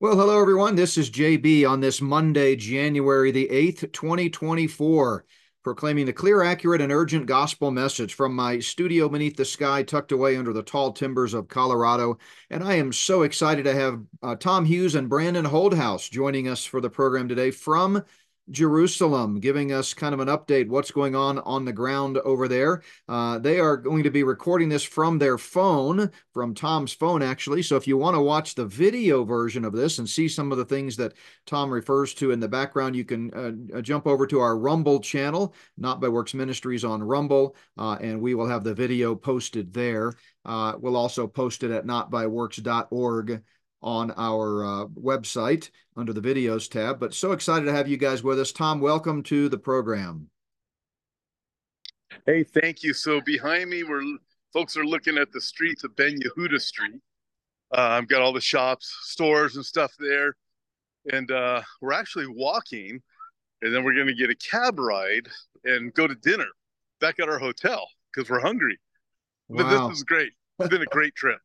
Well, hello, everyone. This is JB on this Monday, January the 8th, 2024, proclaiming the clear, accurate, and urgent gospel message from my studio beneath the sky, tucked away under the tall timbers of Colorado. And I am so excited to have uh, Tom Hughes and Brandon Holthaus joining us for the program today from Jerusalem, giving us kind of an update what's going on on the ground over there. Uh, they are going to be recording this from their phone, from Tom's phone, actually. So if you want to watch the video version of this and see some of the things that Tom refers to in the background, you can uh, uh jump over to our Rumble channel, Not by Works Ministries on Rumble, uh, and we will have the video posted there. Uh, we'll also post it at notbyworks.org on our uh, website under the videos tab. But so excited to have you guys with us. Tom, welcome to the program. Hey, thank you. So behind me, we're folks are looking at the streets of Ben Yehuda Street. Uh, I've got all the shops, stores, and stuff there, and uh, we're actually walking, and then we're going to get a cab ride and go to dinner back at our hotel because we're hungry. Wow. But this is great. It's been a great trip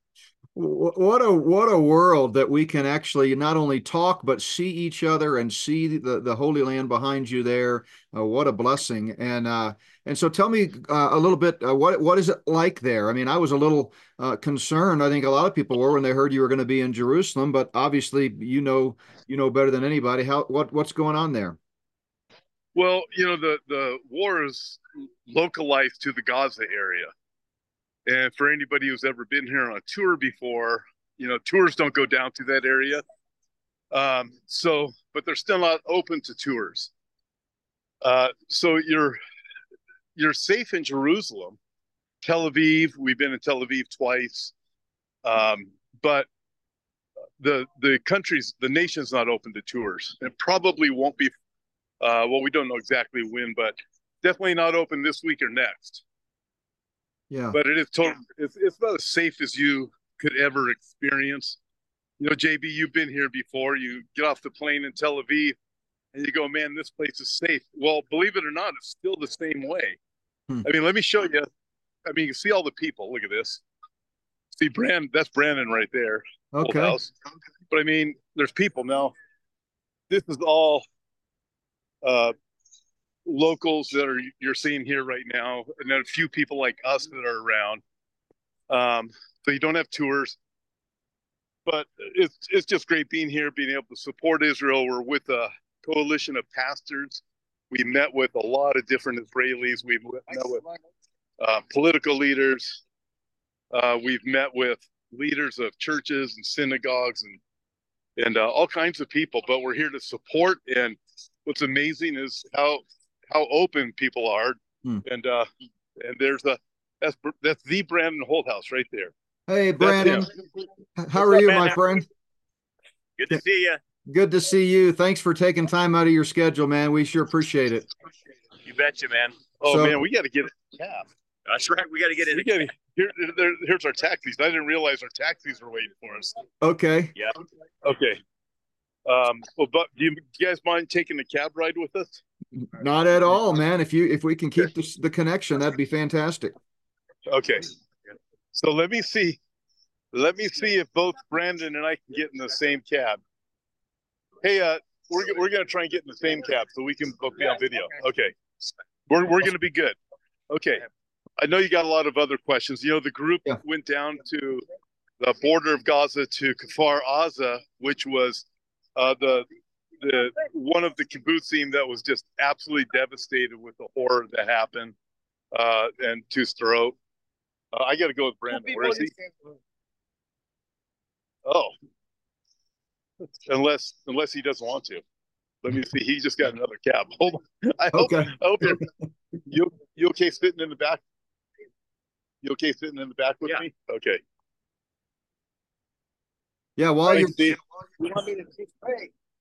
what a what a world that we can actually not only talk but see each other and see the the holy land behind you there. Uh, what a blessing. And uh and so tell me uh, a little bit uh, what what is it like there? I mean i was a little uh, concerned. I think a lot of people were when they heard you were going to be in jerusalem but obviously you know you know better than anybody. How what what's going on there? Well you know the the war is localized to the gaza area and for anybody who's ever been here on a tour before, you know, tours don't go down to that area. Um, so, but they're still not open to tours. Uh, so you're you're safe in Jerusalem, Tel Aviv. We've been in Tel Aviv twice, um, but the the country's the nation's not open to tours. It probably won't be. Uh, well, we don't know exactly when, but definitely not open this week or next. Yeah. But it is total. It's it's about as safe as you could ever experience. You know, JB, you've been here before. You get off the plane in Tel Aviv, and you go, "Man, this place is safe." Well, believe it or not, it's still the same way. Hmm. I mean, let me show you. I mean, you see all the people. Look at this. See, Brand. That's Brandon right there. Okay. But I mean, there's people now. This is all uh, locals that are you're seeing here right now, and then a few people like us that are around. Um, so you don't have tours, but it's it's just great being here, being able to support Israel. We're with a coalition of pastors. We met with a lot of different Israelis. We've met with uh, political leaders. Uh, we've met with leaders of churches and synagogues and and uh, all kinds of people. But we're here to support. And what's amazing is how how open people are, hmm. and uh, and there's a that's that's the Brandon Holthaus right there. Hey, Brandon, how are you, my friend? Good to see you. Good to see you. Thanks for taking time out of your schedule, man. We sure appreciate it. You betcha, man. Oh so, man, we got to get a cab. That's right. We got to get in. Gotta, here, there, here's our taxis. I didn't realize our taxis were waiting for us. Okay. Yeah. Okay. Um. Well, but do you, do you guys mind taking a cab ride with us? Not at all, man. If you if we can keep the, the connection, that'd be fantastic. Okay. So let me see. Let me see if both Brandon and I can get in the same cab. Hey, uh, we're we're gonna try and get in the same cab so we can both be on video. Okay. We're we're gonna be good. Okay. I know you got a lot of other questions. You know, the group yeah. went down to the border of Gaza to Kfar Aza, which was uh, the the one of the kibbutzim that was just absolutely devastated with the horror that happened, uh, and to Sderot. Uh, I got to go with Brandon. Where is he? Oh, unless unless he doesn't want to. Let me see. He just got another cab. Hold on. I hope. Okay. I hope you're, you you okay sitting in the back. You okay sitting in the back with yeah. me? Okay. Yeah, while you're, you want me to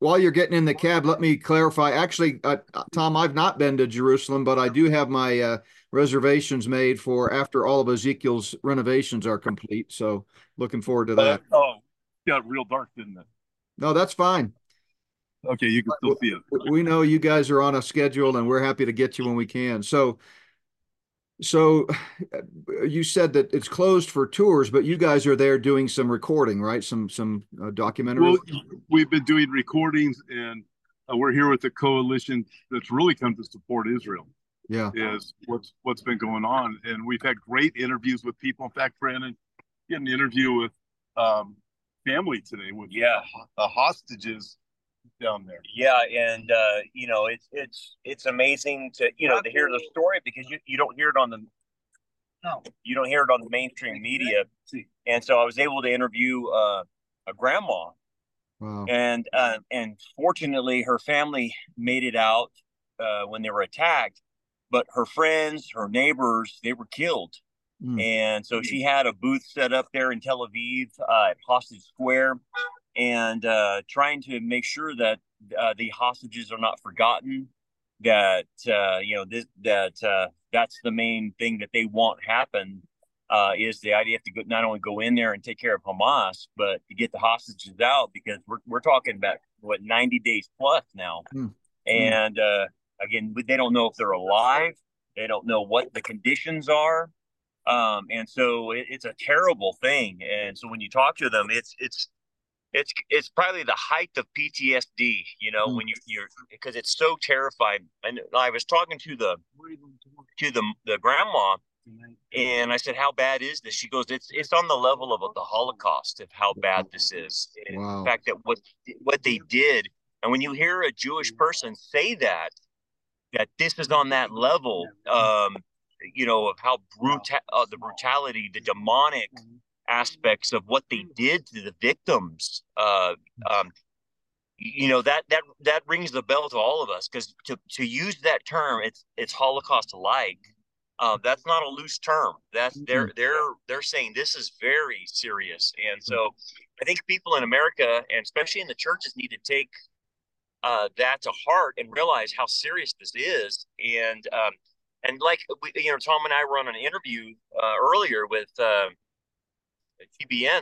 while you're getting in the cab, let me clarify. Actually, uh, Tom, I've not been to Jerusalem, but I do have my uh, reservations made for after all of Ezekiel's renovations are complete. So looking forward to that. Uh, oh, got real dark, didn't it? No, that's fine. Okay, you can still see it. We know you guys are on a schedule, and we're happy to get you when we can. So, So you said that it's closed for tours, but you guys are there doing some recording, right? Some some uh, documentary. Well, we've been doing recordings, and uh, we're here with the coalition that's really come to support Israel. Yeah, is what's what's been going on, and we've had great interviews with people. In fact, Brandon, get an interview with um, family today with yeah the hostages down there. Yeah, and uh, you know it's it's it's amazing to you know to hear the story because you, you don't hear it on the no you don't hear it on the mainstream media, and so I was able to interview uh, a grandma, wow. and uh, and fortunately her family made it out uh, when they were attacked, but her friends, her neighbors, they were killed. Mm. And so she had a booth set up there in Tel Aviv uh, at Hostage Square and uh, trying to make sure that uh, the hostages are not forgotten. That uh, you know this, that uh, that's the main thing that they want happen uh, is the IDF to go, not only go in there and take care of Hamas, but to get the hostages out because we're we're talking about what ninety days plus now, mm. and uh, again they don't know if they're alive, they don't know what the conditions are. Um, and so it, it's a terrible thing. And so when you talk to them, it's it's it's it's probably the height of PTSD, you know, mm. when you you're because it's so terrifying. And I was talking to the to the the grandma, and I said, "How bad is this?" She goes, "It's it's on the level of the Holocaust of how bad this is. Wow. In fact, that what what they did, and when you hear a Jewish person say that, that this is on that level, um, you know, of how brutal uh, the brutality, the demonic." Aspects of what they did to the victims uh, um, you know that that that rings the bell to all of us because to to use that term it's it's holocaust alike uh, that's not a loose term. That's they're they're they're saying this is very serious and so i think people in america and especially in the churches need to take uh, that to heart and realize how serious this is and um, and like we, you know tom and i were on an interview uh, earlier with uh, TBN.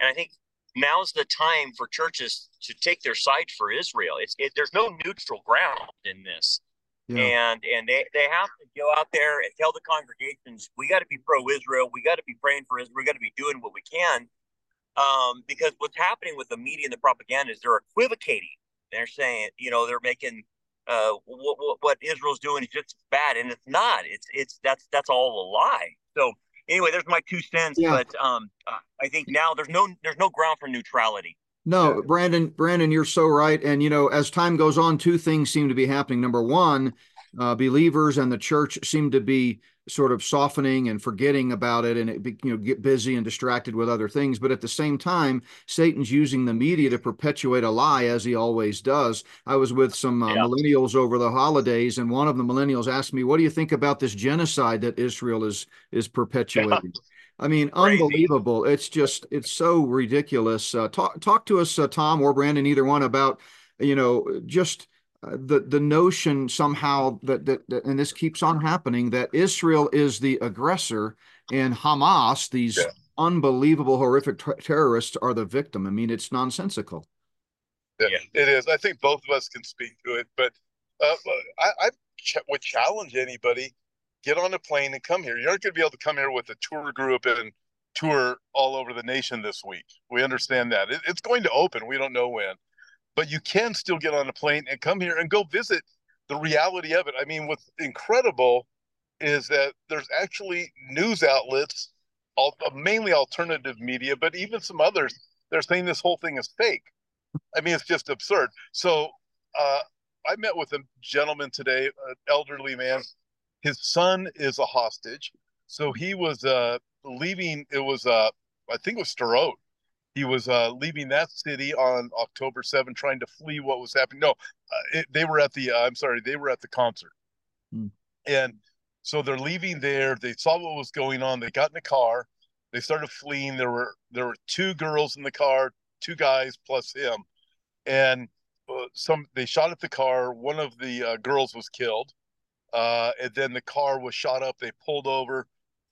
And I think now's the time for churches to take their side for Israel. It's it, there's no neutral ground in this. Yeah. And and they, they have to go out there and tell the congregations we got to be pro Israel, we got to be praying for Israel, we got to be doing what we can. Um, because what's happening with the media and the propaganda is they're equivocating. They're saying, you know, they're making uh, what, what, what Israel's doing is just bad, and it's not. It's it's that's that's all a lie. So anyway, there's my two cents. Yeah. But um, I think now there's no there's no ground for neutrality. No, Brandon, Brandon, you're so right. And you know, as time goes on, two things seem to be happening. Number one, uh, believers and the church seem to be sort of softening and forgetting about it and it be, you know get busy and distracted with other things but at the same time satan's using the media to perpetuate a lie as he always does i was with some uh, yeah. millennials over the holidays and one of the millennials asked me what do you think about this genocide that israel is is perpetuating yeah. I mean, Crazy. unbelievable! It's just it's so ridiculous. Uh, talk talk to us, uh, Tom or Brandon, either one, about you know just the the notion somehow that, that, that and this keeps on happening that Israel is the aggressor and Hamas these yeah. unbelievable horrific ter- terrorists are the victim. I mean, it's nonsensical. Yeah, yeah, it is. I think both of us can speak to it, but uh, I, I ch- would challenge anybody: get on a plane and come here. You're not going to be able to come here with a tour group and tour all over the nation this week. We understand that it, it's going to open. We don't know when but you can still get on a plane and come here and go visit the reality of it. I mean, what's incredible is that there's actually news outlets, all, mainly alternative media, but even some others, they're saying this whole thing is fake. I mean, it's just absurd. So uh, I met with a gentleman today, an elderly man. His son is a hostage. So he was uh, leaving, it was, uh, I think it was Sderot he was uh, leaving that city on October 7, trying to flee what was happening. No, uh, it, they were at the. Uh, I'm sorry, they were at the concert, hmm. and so they're leaving there. They saw what was going on. They got in the car. They started fleeing. There were there were two girls in the car, two guys plus him, and uh, some they shot at the car. One of the uh, girls was killed, uh, and then the car was shot up. They pulled over.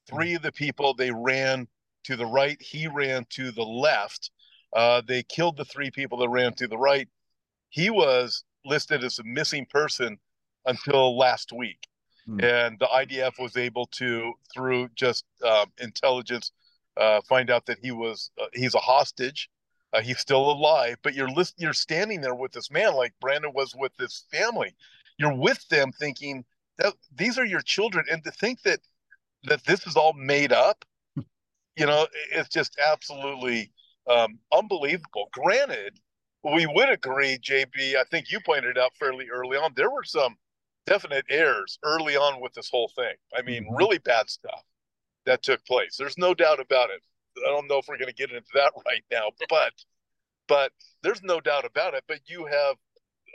Three of the people they ran to the right. He ran to the left. Uh, they killed the three people that ran to the right. He was listed as a missing person until last week. mm. and the IDF was able to, through just um, intelligence, uh, find out that he was uh, he's a hostage. Uh, he's still alive, but you're list- you're standing there with this man, like Brandon was with this family. You're with them, thinking that these are your children, and to think that that this is all made up, you know, it's just absolutely um, unbelievable. Granted, we would agree, JB. I think you pointed out fairly early on there were some definite errors early on with this whole thing. I mean, mm-hmm. really bad stuff that took place. There's no doubt about it. I don't know if we're going to get into that right now, but but there's no doubt about it. But you have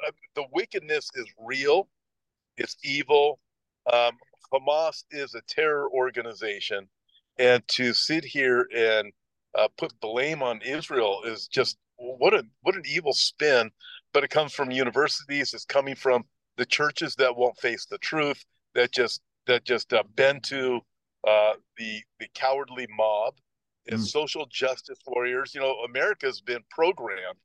uh, the wickedness is real. It's evil. Um, Hamas is a terror organization, and to sit here and uh, put blame on Israel is just what a what an evil spin. But it comes from universities. It's coming from the churches that won't face the truth. That just that just uh, bend to uh, the the cowardly mob. And mm. social justice warriors. You know, America's been programmed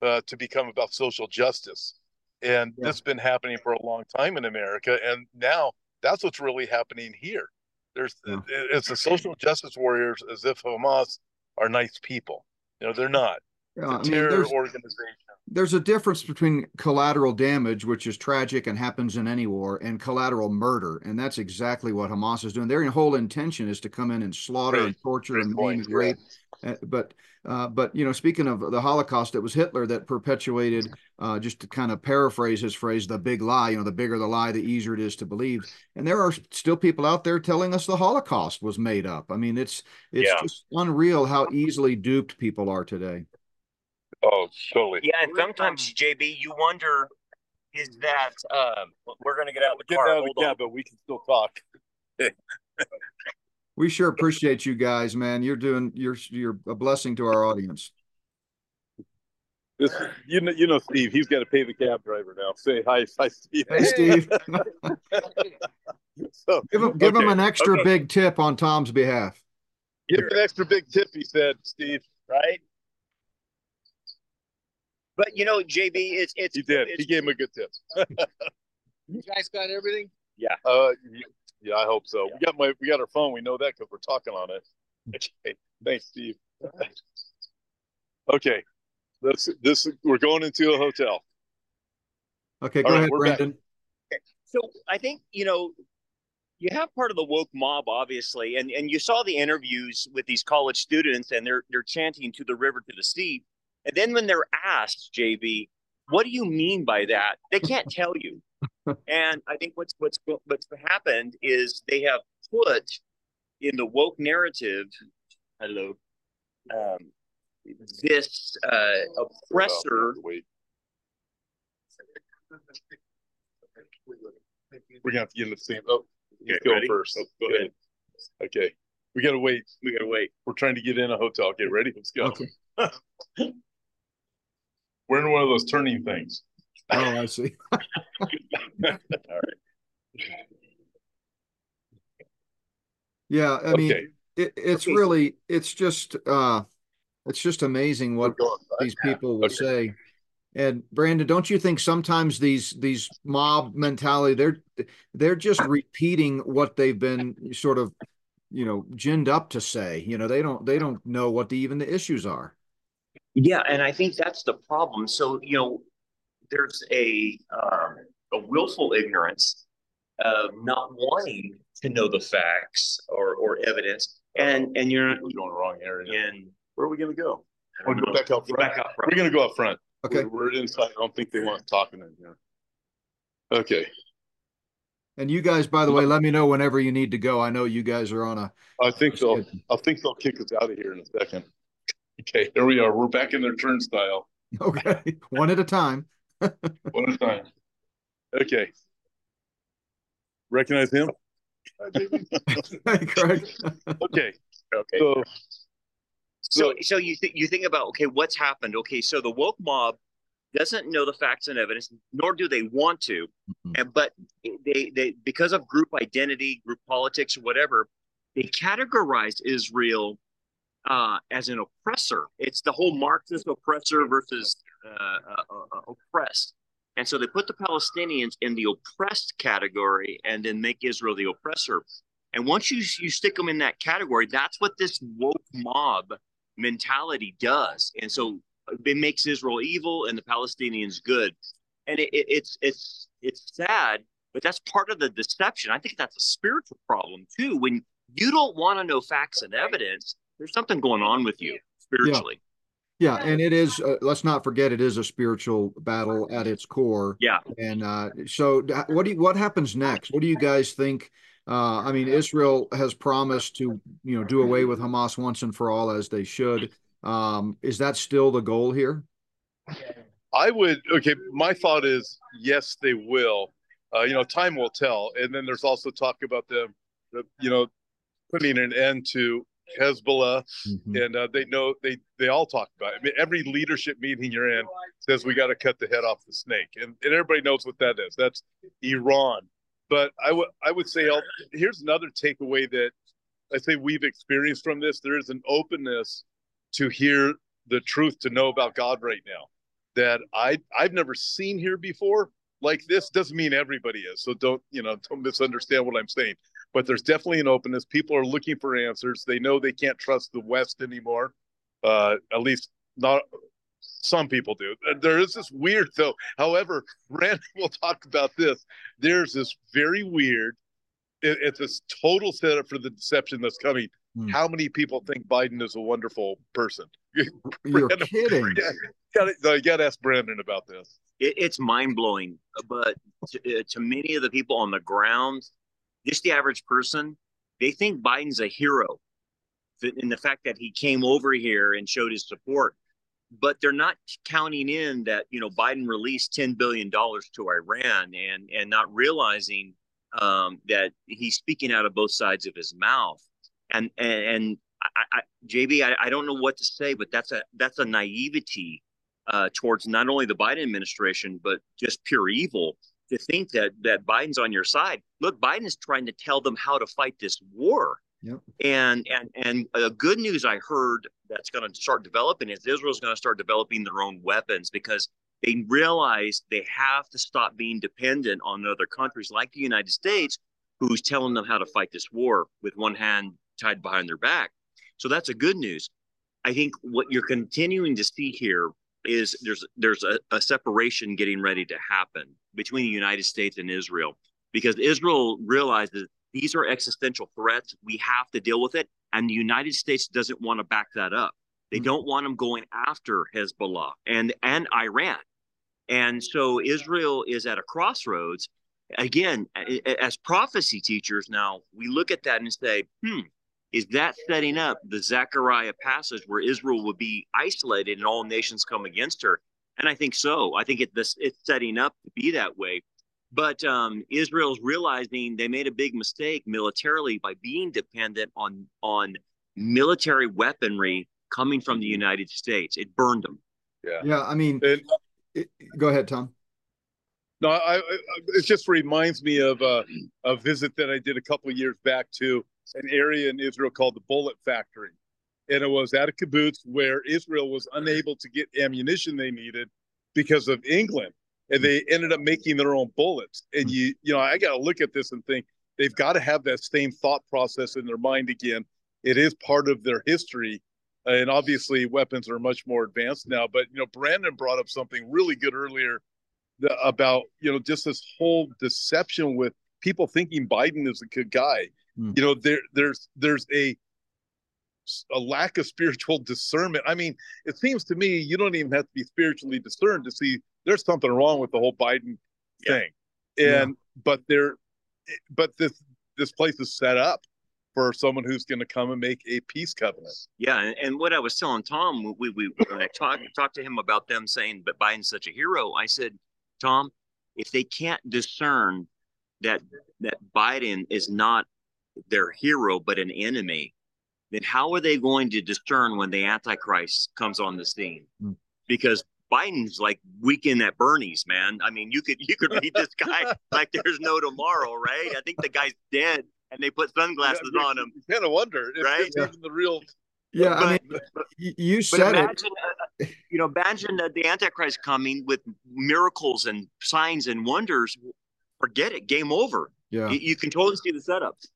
uh, to become about social justice, and yeah. this has been happening for a long time in America. And now that's what's really happening here. There's it's the social justice warriors as if Hamas are nice people. You know, they're not. Yeah, terror mean, organization. There's a difference between collateral damage, which is tragic and happens in any war, and collateral murder, and that's exactly what Hamas is doing. Their whole intention is to come in and slaughter and torture Great and maim and rape. Uh, but uh, but you know, speaking of the Holocaust, it was Hitler that perpetuated, uh, just to kind of paraphrase his phrase, the big lie. You know, the bigger the lie, the easier it is to believe. And there are still people out there telling us the Holocaust was made up. I mean, it's it's yeah. just unreal how easily duped people are today. Oh, totally. Yeah, and sometimes JB, you wonder, is that um, we're going to get out of the car? Out of the cab, but we can still talk. we sure appreciate you guys, man. You're doing you're you're a blessing to our audience. This, you know, you know, Steve. He's got to pay the cab driver now. Say hi, hi, Steve. Hey, Steve. so, give him give okay. him an extra okay. big tip on Tom's behalf. Give him an extra big tip, he said, Steve. Right. But you know, JB, it's it's. He did. It's, he gave him a good tip. you guys got everything? Yeah. Uh, yeah, I hope so. Yeah. We got my we got our phone. We know that because we're talking on it. Okay. Thanks, Steve. okay. Let's this we're going into a hotel. Okay, go All ahead, right, Brandon. Okay. So I think you know you have part of the woke mob, obviously, and and you saw the interviews with these college students, and they're they're chanting to the river to the sea. And then when they're asked, JB, what do you mean by that? They can't tell you. and I think what's what's what's happened is they have put in the woke narrative, hello, um, this uh, oppressor. We're gonna have to get in the same. Oh, okay, go ready? first. Oh, go ahead. Okay, we gotta wait. We gotta wait. We're trying to get in a hotel. Get ready. Let's go. Okay. We're in one of those turning things. Oh, I see. All right. Yeah, I mean, okay. it, it's really, it's just, uh, it's just amazing what these people will okay. say. And Brandon, don't you think sometimes these these mob mentality they're they're just repeating what they've been sort of you know ginned up to say. You know they don't they don't know what the, even the issues are. Yeah, and I think that's the problem. So you know, there's a um, a willful ignorance of not wanting to know the facts or or evidence, and and you're going the wrong area. And where are we going to go? We're go back up front. Back up front. We're going to go up front. Okay, we're, we're, inside. I don't think they want talking in here. Okay. And you guys, by the way, let me know whenever you need to go. I know you guys are on a. I think they'll. I think they'll kick us out of here in a second. Okay, here we are. We're back in their turnstile. Okay, one at a time. one at a time. Okay. Recognize him? hey, Craig. okay. Okay. So, so, so you th- you think about okay, what's happened? Okay, so the woke mob doesn't know the facts and evidence, nor do they want to, mm-hmm. and but they they because of group identity, group politics, whatever, they categorize Israel uh, as an oppressor. It's the whole Marxist oppressor versus uh, uh, uh, oppressed. And so they put the Palestinians in the oppressed category and then make Israel the oppressor. And once you you stick them in that category, that's what this woke mob mentality does. And so it makes Israel evil and the Palestinians good. And it, it, it's it's it's sad, but that's part of the deception. I think that's a spiritual problem too. When you don't want to know facts and evidence, there's something going on with you spiritually. Yeah, yeah and it is. Uh, let's not forget, it is a spiritual battle at its core. Yeah. And uh, so, what do you, what happens next? What do you guys think? Uh, I mean, Israel has promised to, you know, do away with Hamas once and for all, as they should. Um, is that still the goal here? I would. Okay, my thought is yes, they will. Uh, you know, time will tell. And then there's also talk about them, you know, putting an end to Hezbollah, mm-hmm. and uh, they know they they all talk about it. I mean, every leadership meeting you're in says we got to cut the head off the snake, and, and everybody knows what that is. That's Iran. But I would I would say I'll, here's another takeaway that I say we've experienced from this. There is an openness to hear the truth, to know about God right now that I I've never seen here before. Like this doesn't mean everybody is. So don't you know don't misunderstand what I'm saying but there's definitely an openness. People are looking for answers. They know they can't trust the West anymore. Uh, at least not some people do. There is this weird though. However, Brandon will talk about this. There's this very weird. It, it's this total setup for the deception that's coming. Hmm. How many people think Biden is a wonderful person? You're Brandon, kidding. You got to ask Brandon about this. It, it's mind blowing, but to, uh, to many of the people on the ground, just the average person, they think Biden's a hero in the fact that he came over here and showed his support. But they're not counting in that you know Biden released ten billion dollars to Iran and and not realizing um, that he's speaking out of both sides of his mouth. And and, and I, I, JB, I, I don't know what to say, but that's a that's a naivety uh, towards not only the Biden administration but just pure evil to think that that Biden's on your side. Look, Biden is trying to tell them how to fight this war. Yep. And and and a good news I heard that's going to start developing is Israel's going to start developing their own weapons because they realize they have to stop being dependent on other countries like the United States, who's telling them how to fight this war with one hand tied behind their back. So that's a good news. I think what you're continuing to see here is there's there's a, a separation getting ready to happen between the United States and Israel because Israel realizes these are existential threats. We have to deal with it. And the United States doesn't want to back that up. They mm-hmm. don't want them going after Hezbollah and, and Iran. And so Israel is at a crossroads. Again, as prophecy teachers now, we look at that and say, hmm, is that setting up the Zechariah passage where Israel would be isolated and all nations come against her? And I think so. I think it, this, it's setting up to be that way. But um, Israel's realizing they made a big mistake militarily by being dependent on on military weaponry coming from the United States. It burned them. Yeah, yeah. I mean, it, it, go ahead, Tom. No, I, I, it just reminds me of a, a visit that I did a couple years back to an area in Israel called the Bullet Factory, and it was at a kibbutz where Israel was unable to get ammunition they needed because of England, and they ended up making their own bullets. And you, you know, I got to look at this and think they've got to have that same thought process in their mind again. It is part of their history, and obviously weapons are much more advanced now. But you know, Brandon brought up something really good earlier about you know just this whole deception with people thinking Biden is a good guy. Mm. You know, there there's there's a a lack of spiritual discernment. I mean, it seems to me you don't even have to be spiritually discerned to see there's something wrong with the whole Biden yeah. thing. And yeah. but there but this this place is set up for someone who's going to come and make a peace covenant. Yeah, and, and what I was telling Tom, we, we when I talked talked to him about them saying, "But Biden's such a hero," I said, "Tom, if they can't discern that that Biden is not their hero but an enemy, then how are they going to discern when the Antichrist comes on the scene? Mm. Because Biden's like weekend at Bernie's, man. I mean, you could you could read this guy like there's no tomorrow, right? I think the guy's dead, and they put sunglasses yeah, on him. You kind of wonder, right? Yeah. the real. Yeah, but, I mean, but, you said imagine, it. Uh, you know, imagine the, the Antichrist coming with miracles and signs and wonders. Forget it. Game over. Yeah. You, you can totally see the setups.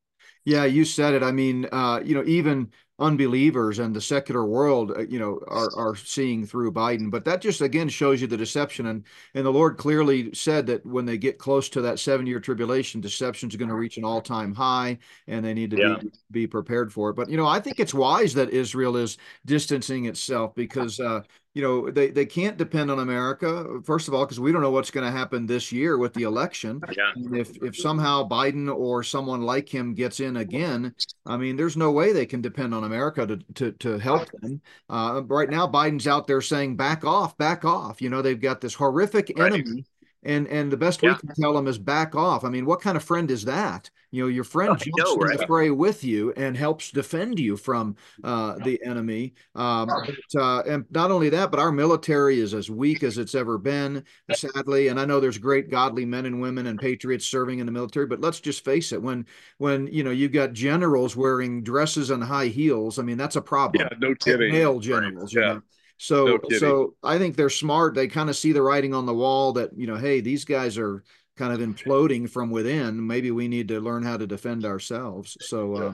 Yeah, you said it. I mean, uh, you know, even unbelievers and the secular world, uh, you know, are are seeing through Biden. But that just again shows you the deception. And and the Lord clearly said that when they get close to that seven year tribulation, deception is going to reach an all time high, and they need to yeah. be be prepared for it. But you know, I think it's wise that Israel is distancing itself because uh, you know they they can't depend on America first of all because we don't know what's going to happen this year with the election. Yeah. And if if somehow Biden or someone like him gets in again, I mean, there's no way they can depend on America to to to help them. Uh, right now, Biden's out there saying, "Back off, back off." You know, they've got this horrific right. enemy and and the best yeah. we can tell them is back off. I mean, what kind of friend is that? You know, your friend jumps know, right? in the fray with you and helps defend you from uh, the enemy. Um, but, uh, and not only that, but our military is as weak as it's ever been, sadly. And I know there's great godly men and women and patriots serving in the military, but let's just face it: when when you know you've got generals wearing dresses and high heels, I mean that's a problem. Yeah, no kidding. Male generals, right. yeah. Know? So no so I think they're smart. They kind of see the writing on the wall that, you know, hey, these guys are kind of imploding from within. Maybe we need to learn how to defend ourselves. So uh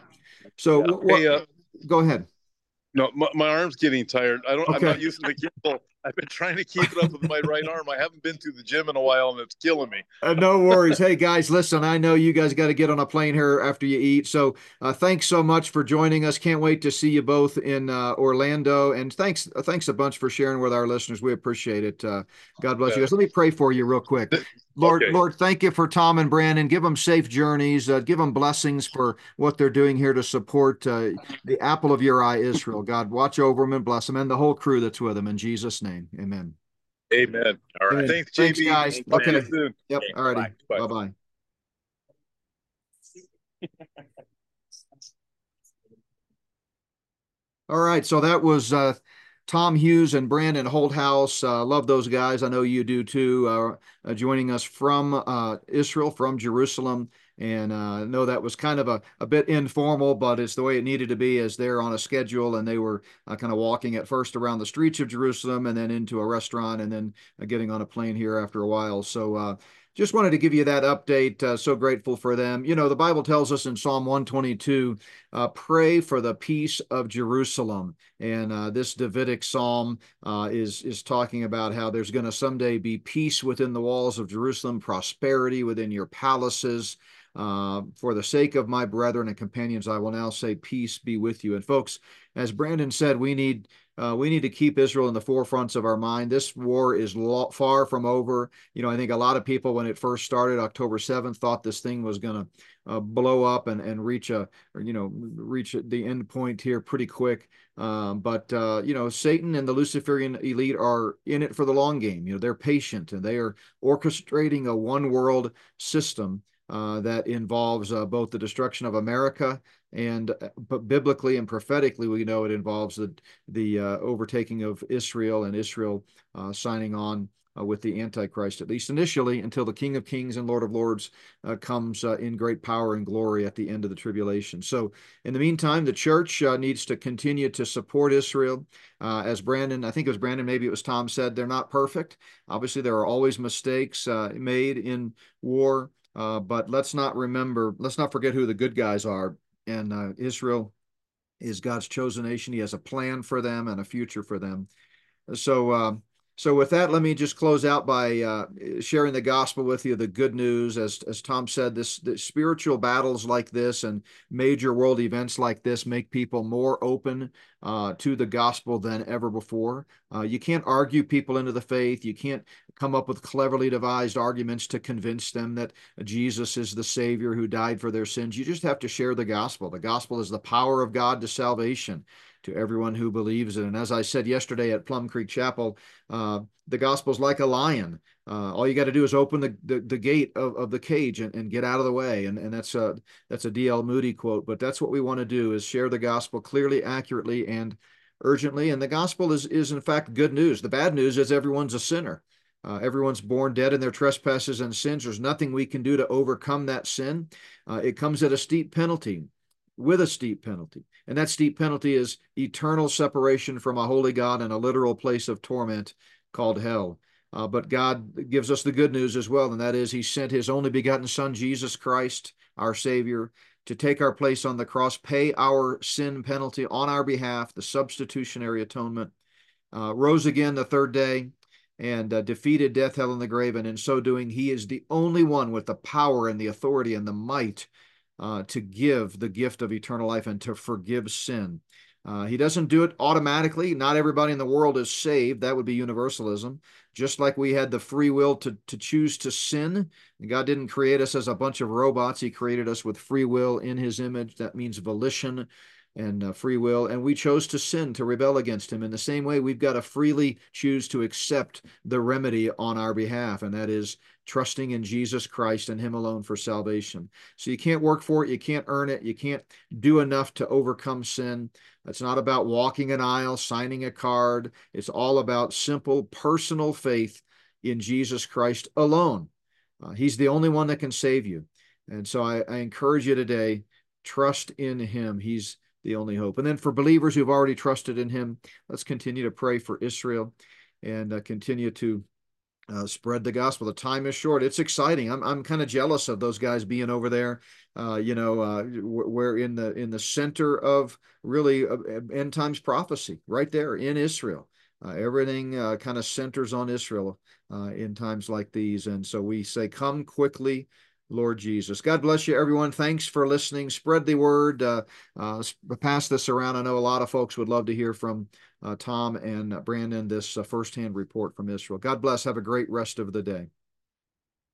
so yeah. hey, uh, go ahead. No, my, my arm's getting tired. I don't okay. I'm not using the gimbal. I've been trying to keep it up with my right arm. I haven't been to the gym in a while, and it's killing me. Uh, no worries. hey guys, listen. I know you guys got to get on a plane here after you eat. So uh, thanks so much for joining us. Can't wait to see you both in uh, Orlando. And thanks, uh, thanks a bunch for sharing with our listeners. We appreciate it. Uh, God bless yeah. you guys. Let me pray for you real quick. Lord, okay. Lord, thank you for Tom and Brandon. Give them safe journeys. Uh, give them blessings for what they're doing here to support uh, the apple of your eye, Israel. God, watch over them and bless them and the whole crew that's with them. In Jesus' name, amen. Amen. All right. Amen. Thanks, JB. Thanks, guys. Okay. Yep. All righty. Bye bye. All right. So that was. Uh, Tom Hughes and Brandon Holthaus. Uh, love those guys. I know you do too. Uh, uh, joining us from uh, Israel, from Jerusalem. And uh, know that was kind of a, a bit informal, but it's the way it needed to be as they're on a schedule and they were uh, kind of walking at first around the streets of Jerusalem and then into a restaurant and then getting on a plane here after a while. So, just wanted to give you that update. Uh, so grateful for them. You know, the Bible tells us in Psalm 122, uh, pray for the peace of Jerusalem. And uh, this Davidic psalm uh, is is talking about how there's going to someday be peace within the walls of Jerusalem, prosperity within your palaces. Uh, for the sake of my brethren and companions, I will now say, peace be with you. And folks, as Brandon said, we need uh, we need to keep Israel in the forefronts of our mind. This war is far from over. You know, I think a lot of people, when it first started, October 7th, thought this thing was going to uh, blow up and, and reach a, or, you know, reach the end point here pretty quick. Um, but, uh, you know, Satan and the Luciferian elite are in it for the long game. You know, they're patient and they are orchestrating a one world system uh, that involves uh, both the destruction of America and uh, but biblically and prophetically we know it involves the the uh, overtaking of Israel and Israel uh, signing on with the Antichrist, at least initially, until the King of Kings and Lord of Lords comes in great power and glory at the end of the tribulation. So, in the meantime, the church needs to continue to support Israel. as Brandon, I think it was Brandon, maybe it was Tom said, they're not perfect. Obviously, there are always mistakes made in war. Uh, but let's not remember, let's not forget who the good guys are. And uh, Israel is God's chosen nation. He has a plan for them and a future for them. So, uh, so with that, let me just close out by uh, sharing the gospel with you, the good news. As as Tom said, this the spiritual battles like this and major world events like this make people more open uh, to the gospel than ever before. Uh, you can't argue people into the faith. You can't come up with cleverly devised arguments to convince them that Jesus is the Savior who died for their sins. You just have to share the gospel. The gospel is the power of God to salvation to everyone who believes it. And as I said yesterday at Plum Creek Chapel, uh, the gospel's like a lion. Uh, all you got to do is open the, the, the gate of, of the cage and, and get out of the way. And, and that's a, that's a D.L. Moody quote, but that's what we want to do is share the gospel clearly, accurately, and urgently. And the gospel is, is in fact good news. The bad news is everyone's a sinner. Uh, everyone's born dead in their trespasses and sins. There's nothing we can do to overcome that sin. Uh, it comes at a steep penalty. With a steep penalty. And that steep penalty is eternal separation from a holy God and a literal place of torment called hell. Uh, but God gives us the good news as well, and that is He sent His only begotten Son, Jesus Christ, our Savior, to take our place on the cross, pay our sin penalty on our behalf, the substitutionary atonement, uh, rose again the third day, and uh, defeated death, hell, and the grave. And in so doing, He is the only one with the power and the authority and the might uh, to give the gift of eternal life and to forgive sin. Uh, he doesn't do it automatically. Not everybody in the world is saved. That would be universalism. Just like we had the free will to, to choose to sin. God didn't create us as a bunch of robots. He created us with free will in his image. That means volition and uh, free will. And we chose to sin, to rebel against him. In the same way, we've got to freely choose to accept the remedy on our behalf. And that is trusting in Jesus Christ and Him alone for salvation. So you can't work for it, you can't earn it, you can't do enough to overcome sin. It's not about walking an aisle, signing a card. It's all about simple personal faith in Jesus Christ alone. Uh, he's the only one that can save you. And so I, I encourage you today trust in Him. He's the only hope. And then for believers who've already trusted in Him, let's continue to pray for Israel and uh, continue to uh, spread the gospel. The time is short. It's exciting. I'm I'm kind of jealous of those guys being over there. Uh, you know, uh, we're in the in the center of really uh, end times prophecy, right there in Israel. Uh, everything uh, kind of centers on Israel in times like these, and so we say, "Come quickly." Lord Jesus. God bless you, everyone. Thanks for listening. Spread the word. Uh, uh, pass this around. I know a lot of folks would love to hear from uh, Tom and Brandon this uh, firsthand report from Israel. God bless. Have a great rest of the day.